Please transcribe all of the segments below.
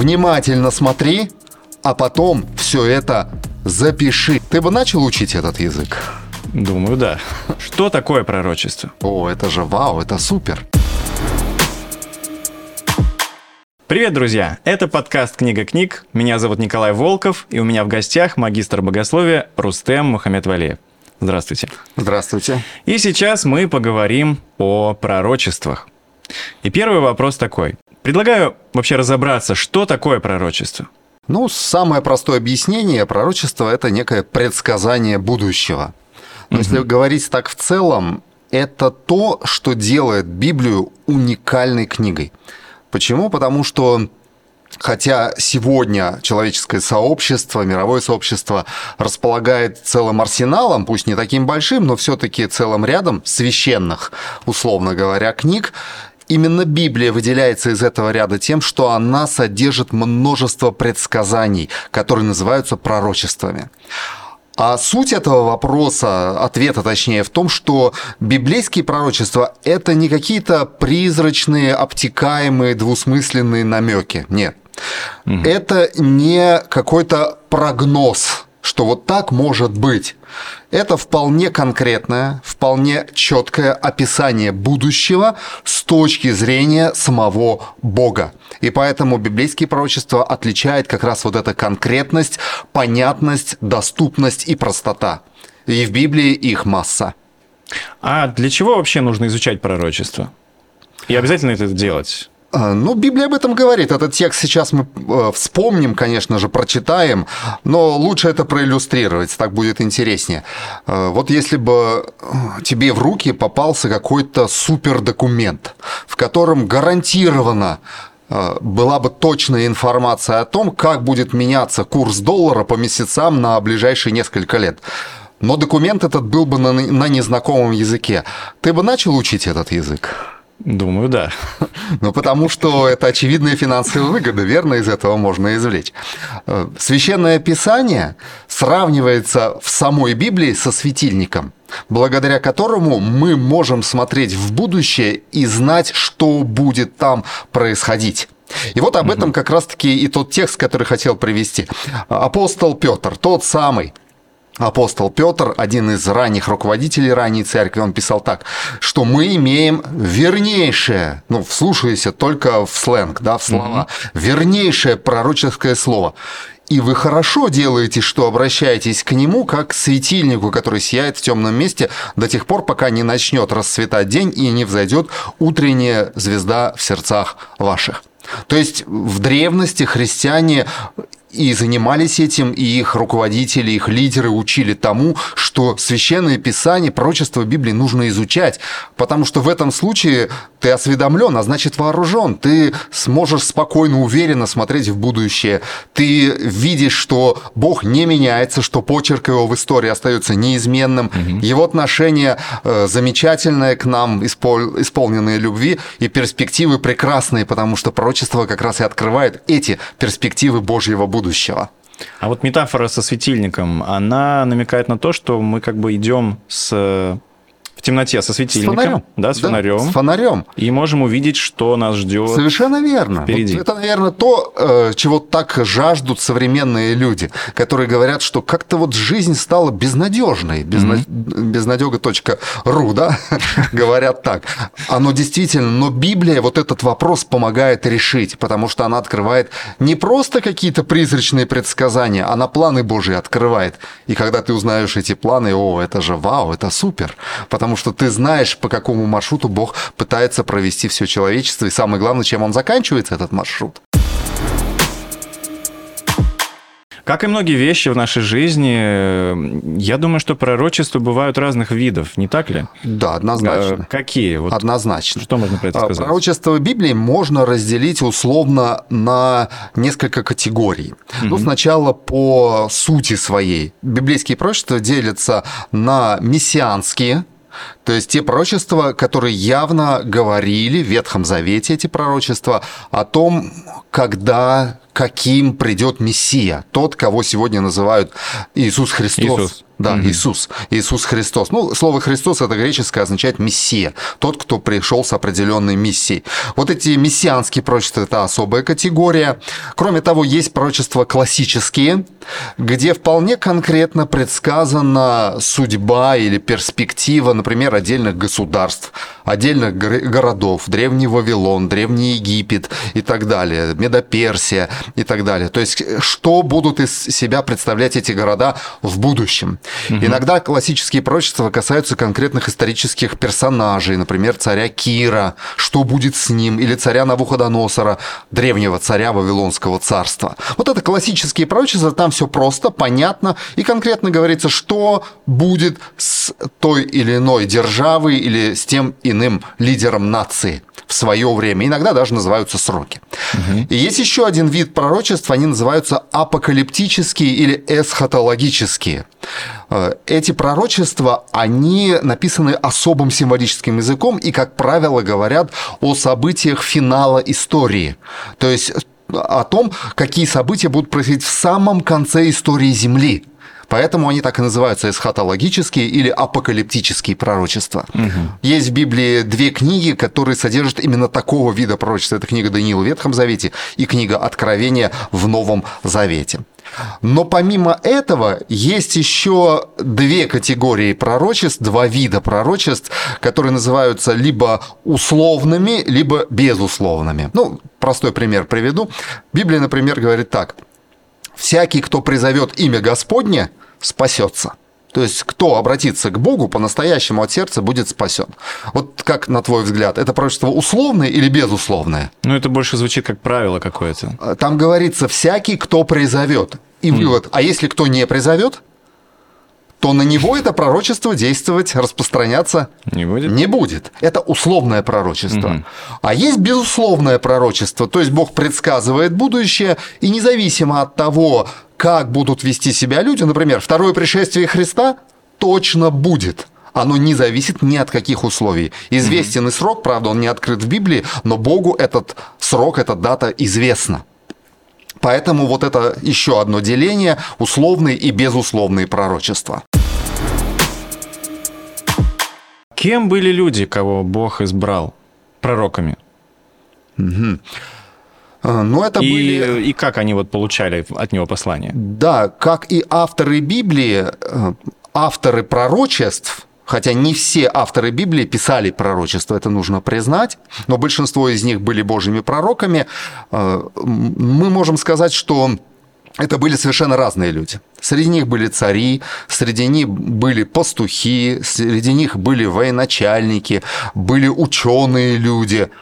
внимательно смотри, а потом все это запиши. Ты бы начал учить этот язык? Думаю, да. Что такое пророчество? О, это же вау, это супер. Привет, друзья! Это подкаст «Книга книг». Меня зовут Николай Волков, и у меня в гостях магистр богословия Рустем Мухаммед Валеев. Здравствуйте. Здравствуйте. И сейчас мы поговорим о пророчествах. И первый вопрос такой. Предлагаю вообще разобраться, что такое пророчество. Ну, самое простое объяснение, пророчество – это некое предсказание будущего. Но угу. если говорить так в целом, это то, что делает Библию уникальной книгой. Почему? Потому что Хотя сегодня человеческое сообщество, мировое сообщество располагает целым арсеналом, пусть не таким большим, но все-таки целым рядом священных, условно говоря, книг, Именно Библия выделяется из этого ряда тем, что она содержит множество предсказаний, которые называются пророчествами. А суть этого вопроса, ответа точнее, в том, что библейские пророчества – это не какие-то призрачные, обтекаемые, двусмысленные намеки. Нет. Угу. Это не какой-то прогноз, что вот так может быть. Это вполне конкретное, вполне четкое описание будущего с точки зрения самого Бога. И поэтому библейские пророчества отличает как раз вот эта конкретность, понятность, доступность и простота. И в Библии их масса. А для чего вообще нужно изучать пророчество? И обязательно это делать? А, ну, Библия об этом говорит. Этот текст сейчас мы э, вспомним, конечно же, прочитаем, но лучше это проиллюстрировать, так будет интереснее. Э, вот если бы э, тебе в руки попался какой-то супердокумент, в котором гарантированно была бы точная информация о том, как будет меняться курс доллара по месяцам на ближайшие несколько лет. Но документ этот был бы на, на незнакомом языке. Ты бы начал учить этот язык? Думаю, да. Ну, потому что это очевидная финансовая выгода, верно, из этого можно извлечь. Э, Священное Писание сравнивается в самой Библии со светильником, благодаря которому мы можем смотреть в будущее и знать, что будет там происходить. И вот об этом как раз-таки и тот текст, который хотел привести. Апостол Петр, тот самый, апостол Петр, один из ранних руководителей ранней церкви, он писал так, что мы имеем вернейшее, ну, вслушайся только в сленг, да, в слова, mm-hmm. вернейшее пророческое слово. И вы хорошо делаете, что обращаетесь к нему как к светильнику, который сияет в темном месте до тех пор, пока не начнет расцветать день и не взойдет утренняя звезда в сердцах ваших. То есть в древности христиане и занимались этим, и их руководители, их лидеры учили тому, что священное писание, пророчество Библии нужно изучать, потому что в этом случае ты осведомлен, а значит вооружен, ты сможешь спокойно, уверенно смотреть в будущее, ты видишь, что Бог не меняется, что почерк его в истории остается неизменным, угу. его отношение э, замечательное к нам, испол, исполненные любви, и перспективы прекрасные, потому что пророчество как раз и открывает эти перспективы Божьего будущего будущего. А вот метафора со светильником, она намекает на то, что мы как бы идем с в темноте со светильником, с фонарем. да, с да, фонарем, с фонарем, и можем увидеть, что нас ждет. Совершенно верно. Впереди. Вот это, наверное, то, э, чего так жаждут современные люди, которые говорят, что как-то вот жизнь стала безнадежной, безна... mm-hmm. безнадега.ру, да, говорят так. Оно действительно, но Библия вот этот вопрос помогает решить, потому что она открывает не просто какие-то призрачные предсказания, она планы Божьи открывает. И когда ты узнаешь эти планы, о, это же вау, это супер, потому потому что ты знаешь, по какому маршруту Бог пытается провести все человечество, и самое главное, чем он заканчивается, этот маршрут. Как и многие вещи в нашей жизни, я думаю, что пророчества бывают разных видов, не так ли? Да, однозначно. А, какие? Вот однозначно. Что можно про это сказать? Пророчество Библии можно разделить условно на несколько категорий. Угу. Ну, сначала по сути своей. Библейские пророчества делятся на мессианские, то есть те пророчества, которые явно говорили в Ветхом Завете, эти пророчества, о том, когда, каким придет Мессия, тот, кого сегодня называют Иисус Христос. Иисус. Да, угу. Иисус. Иисус Христос. Ну, слово Христос это греческое означает мессия, тот, кто пришел с определенной миссией. Вот эти мессианские пророчества это особая категория. Кроме того, есть пророчества классические, где вполне конкретно предсказана судьба или перспектива, например, отдельных государств, отдельных городов, Древний Вавилон, Древний Египет и так далее, Медоперсия и так далее. То есть, что будут из себя представлять эти города в будущем. Угу. Иногда классические пророчества касаются конкретных исторических персонажей, например, царя Кира, что будет с ним, или царя Навуходоносора, древнего царя Вавилонского царства. Вот это классические пророчества, там все просто, понятно, и конкретно говорится, что будет с той или иной державой или с тем иным лидером нации в свое время. Иногда даже называются сроки. Угу. И есть еще один вид пророчеств, они называются апокалиптические или эсхатологические. Э, эти пророчества, они написаны особым символическим языком и, как правило, говорят о событиях финала истории. То есть о том, какие события будут происходить в самом конце истории Земли. Поэтому они так и называются эсхатологические или апокалиптические пророчества. Угу. Есть в Библии две книги, которые содержат именно такого вида пророчества. Это книга Даниила в Ветхом Завете и книга Откровения в Новом Завете. Но помимо этого есть еще две категории пророчеств, два вида пророчеств, которые называются либо условными, либо безусловными. Ну, простой пример приведу. Библия, например, говорит так. «Всякий, кто призовет имя Господне, спасется». То есть, кто обратится к Богу по-настоящему от сердца, будет спасен. Вот как, на твой взгляд, это пророчество условное или безусловное? Ну, это больше звучит как правило какое-то. А, там говорится, всякий, кто призовет. И вывод, а если кто не призовет, то на него это пророчество действовать, распространяться не будет. Не будет. Это условное пророчество. Угу. А есть безусловное пророчество, то есть Бог предсказывает будущее, и независимо от того, как будут вести себя люди, например, второе пришествие Христа точно будет. Оно не зависит ни от каких условий. Известен и срок, правда, он не открыт в Библии, но Богу этот срок, эта дата известна. Поэтому вот это еще одно деление – условные и безусловные пророчества. Кем были люди, кого Бог избрал пророками? Угу. Ну, это и, были... и как они вот получали от него послание? Да, как и авторы Библии, э, авторы пророчеств, хотя не все авторы Библии писали пророчество, это нужно признать, но большинство из них были божьими пророками, э, мы можем сказать, что это были совершенно разные люди. Среди них были цари, среди них были пастухи, среди них были военачальники, были ученые люди –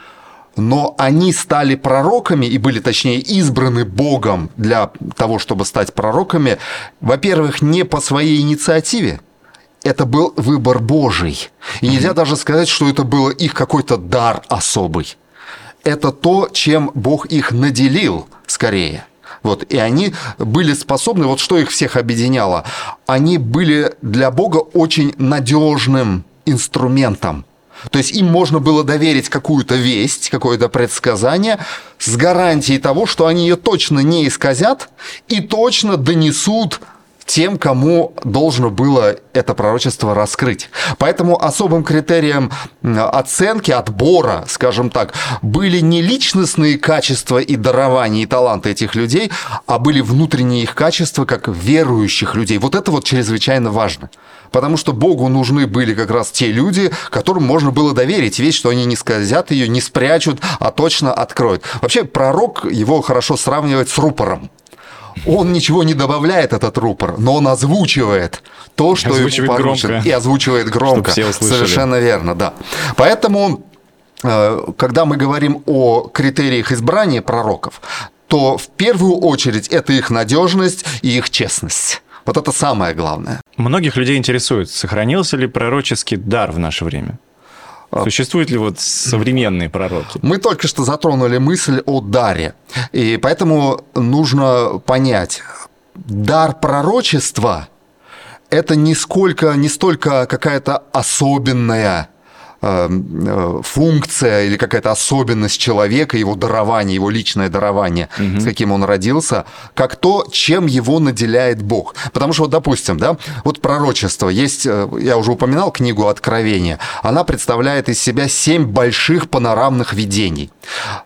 но они стали пророками и были, точнее, избраны Богом для того, чтобы стать пророками, во-первых, не по своей инициативе, это был выбор Божий. И нельзя даже сказать, что это был их какой-то дар особый. Это то, чем Бог их наделил скорее. Вот, и они были способны, вот что их всех объединяло, они были для Бога очень надежным инструментом. То есть им можно было доверить какую-то весть, какое-то предсказание с гарантией того, что они ее точно не исказят и точно донесут тем, кому должно было это пророчество раскрыть. Поэтому особым критерием оценки, отбора, скажем так, были не личностные качества и дарования, и таланты этих людей, а были внутренние их качества как верующих людей. Вот это вот чрезвычайно важно. Потому что Богу нужны были как раз те люди, которым можно было доверить вещь, что они не скользят ее, не спрячут, а точно откроют. Вообще пророк, его хорошо сравнивать с рупором он ничего не добавляет, этот рупор, но он озвучивает то, что озвучивает ему поручено. Громко. И озвучивает громко. Все Совершенно верно, да. Поэтому, э, когда мы говорим о критериях избрания пророков, то в первую очередь это их надежность и их честность. Вот это самое главное. Многих людей интересует, сохранился ли пророческий дар в наше время? А. Существуют ли вот современные пророки? Мы только что затронули мысль о даре. И поэтому нужно понять, дар пророчества – это не, сколько, не столько какая-то особенная функция или какая-то особенность человека, его дарование, его личное дарование, угу. с каким он родился, как то, чем его наделяет Бог. Потому что, вот, допустим, да, вот пророчество есть, я уже упоминал книгу Откровения, она представляет из себя семь больших панорамных видений.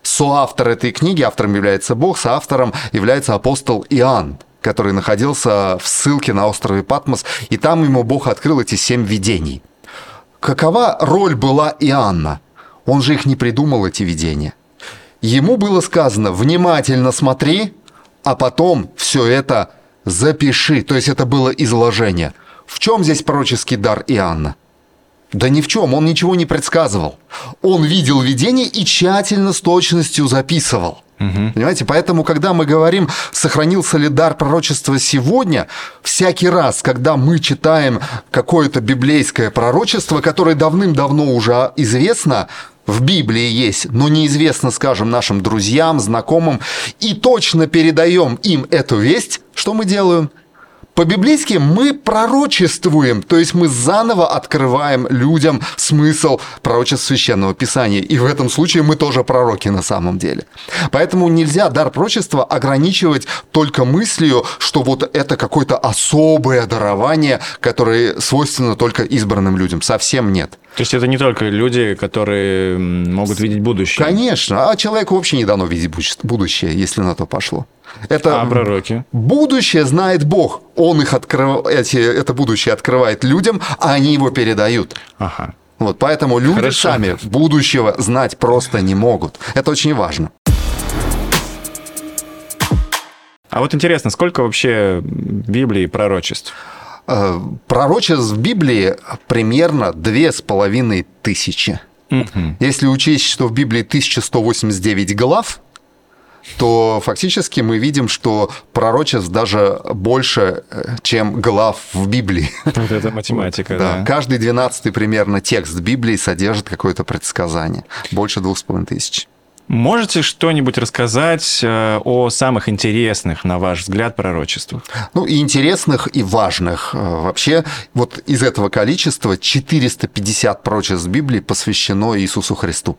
Соавтор этой книги, автором является Бог, соавтором является апостол Иоанн который находился в ссылке на острове Патмос, и там ему Бог открыл эти семь видений. Какова роль была Иоанна? Он же их не придумал, эти видения. Ему было сказано, внимательно смотри, а потом все это запиши. То есть это было изложение. В чем здесь пророческий дар Иоанна? Да ни в чем, он ничего не предсказывал. Он видел видение и тщательно с точностью записывал. Угу. Понимаете, поэтому, когда мы говорим, сохранился ли дар пророчества сегодня, всякий раз, когда мы читаем какое-то библейское пророчество, которое давным-давно уже известно, в Библии есть, но неизвестно, скажем, нашим друзьям, знакомым, и точно передаем им эту весть, что мы делаем – по-библейски мы пророчествуем, то есть мы заново открываем людям смысл пророчеств Священного Писания. И в этом случае мы тоже пророки на самом деле. Поэтому нельзя дар пророчества ограничивать только мыслью, что вот это какое-то особое дарование, которое свойственно только избранным людям. Совсем нет. То есть это не только люди, которые могут видеть будущее? Конечно, а человеку вообще не дано видеть будущее, если на то пошло. Это а пророки? Будущее знает Бог. Он их открыв... эти... это будущее открывает людям, а они его передают. Ага. Вот, поэтому люди Хорошо. сами будущего знать просто не могут. Это очень важно. А вот интересно, сколько вообще Библии пророчеств? Э, пророчеств в Библии примерно две с половиной тысячи. Угу. Если учесть, что в Библии 1189 глав, то фактически мы видим, что пророчеств даже больше, э, чем глав в Библии. Вот это математика, да. да. Каждый двенадцатый примерно текст Библии содержит какое-то предсказание. Больше двух с половиной тысяч. Можете что-нибудь рассказать э, о самых интересных, на ваш взгляд, пророчествах? Ну, и интересных, и важных. Э, вообще, вот из этого количества 450 пророчеств Библии посвящено Иисусу Христу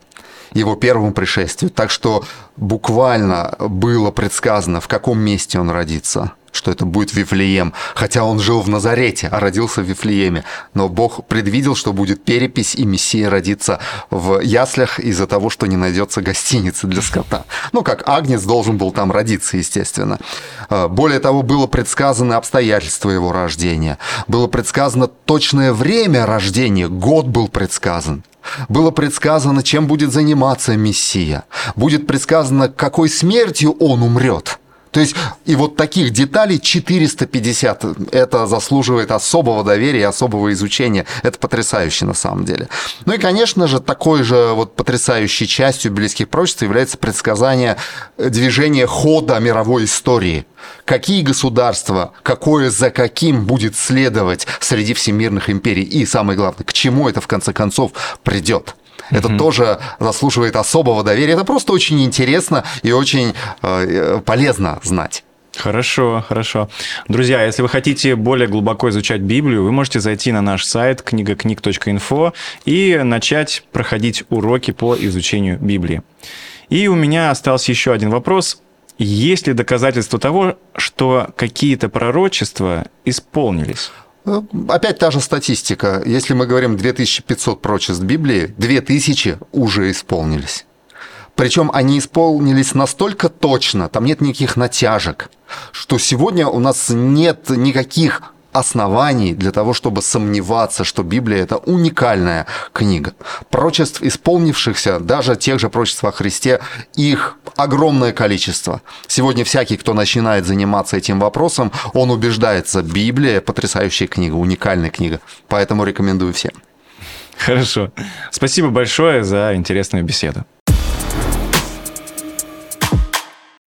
его первому пришествию. Так что буквально было предсказано, в каком месте он родится что это будет Вифлеем, хотя он жил в Назарете, а родился в Вифлееме. Но Бог предвидел, что будет перепись, и Мессия родится в яслях из-за того, что не найдется гостиницы для скота. Ну, как Агнец должен был там родиться, естественно. А, более того, было предсказано обстоятельства его рождения. Было предсказано точное время рождения, год был предсказан. Было предсказано, чем будет заниматься Мессия. Будет предсказано, какой смертью он умрет. То есть, и вот таких деталей 450. Это заслуживает особого доверия особого изучения. Это потрясающе на самом деле. Ну и, конечно же, такой же вот потрясающей частью библейских пророчеств является предсказание движения хода мировой истории. Какие государства, какое за каким будет следовать среди всемирных империй. И самое главное, к чему это в конце концов придет. Это mm тоже заслуживает особого доверия. Это просто очень интересно и очень э, полезно знать. Хорошо, хорошо. Друзья, если вы хотите более глубоко изучать Библию, вы можете зайти на наш сайт книгакниг.инфо и начать проходить уроки по изучению Библии. И у меня остался еще один вопрос. Есть ли доказательства того, что какие-то пророчества исполнились? Опять та же статистика. Если мы говорим 2500 прочеств Библии, 2000 уже исполнились. Причем они исполнились настолько точно, там нет никаких натяжек, что сегодня у нас нет никаких оснований для того, чтобы сомневаться, что Библия – это уникальная книга. Прочеств, исполнившихся, даже тех же прочеств о Христе, их огромное количество. Сегодня всякий, кто начинает заниматься этим вопросом, он убеждается, Библия – потрясающая книга, уникальная книга. Поэтому рекомендую всем. Хорошо. Спасибо большое за интересную беседу.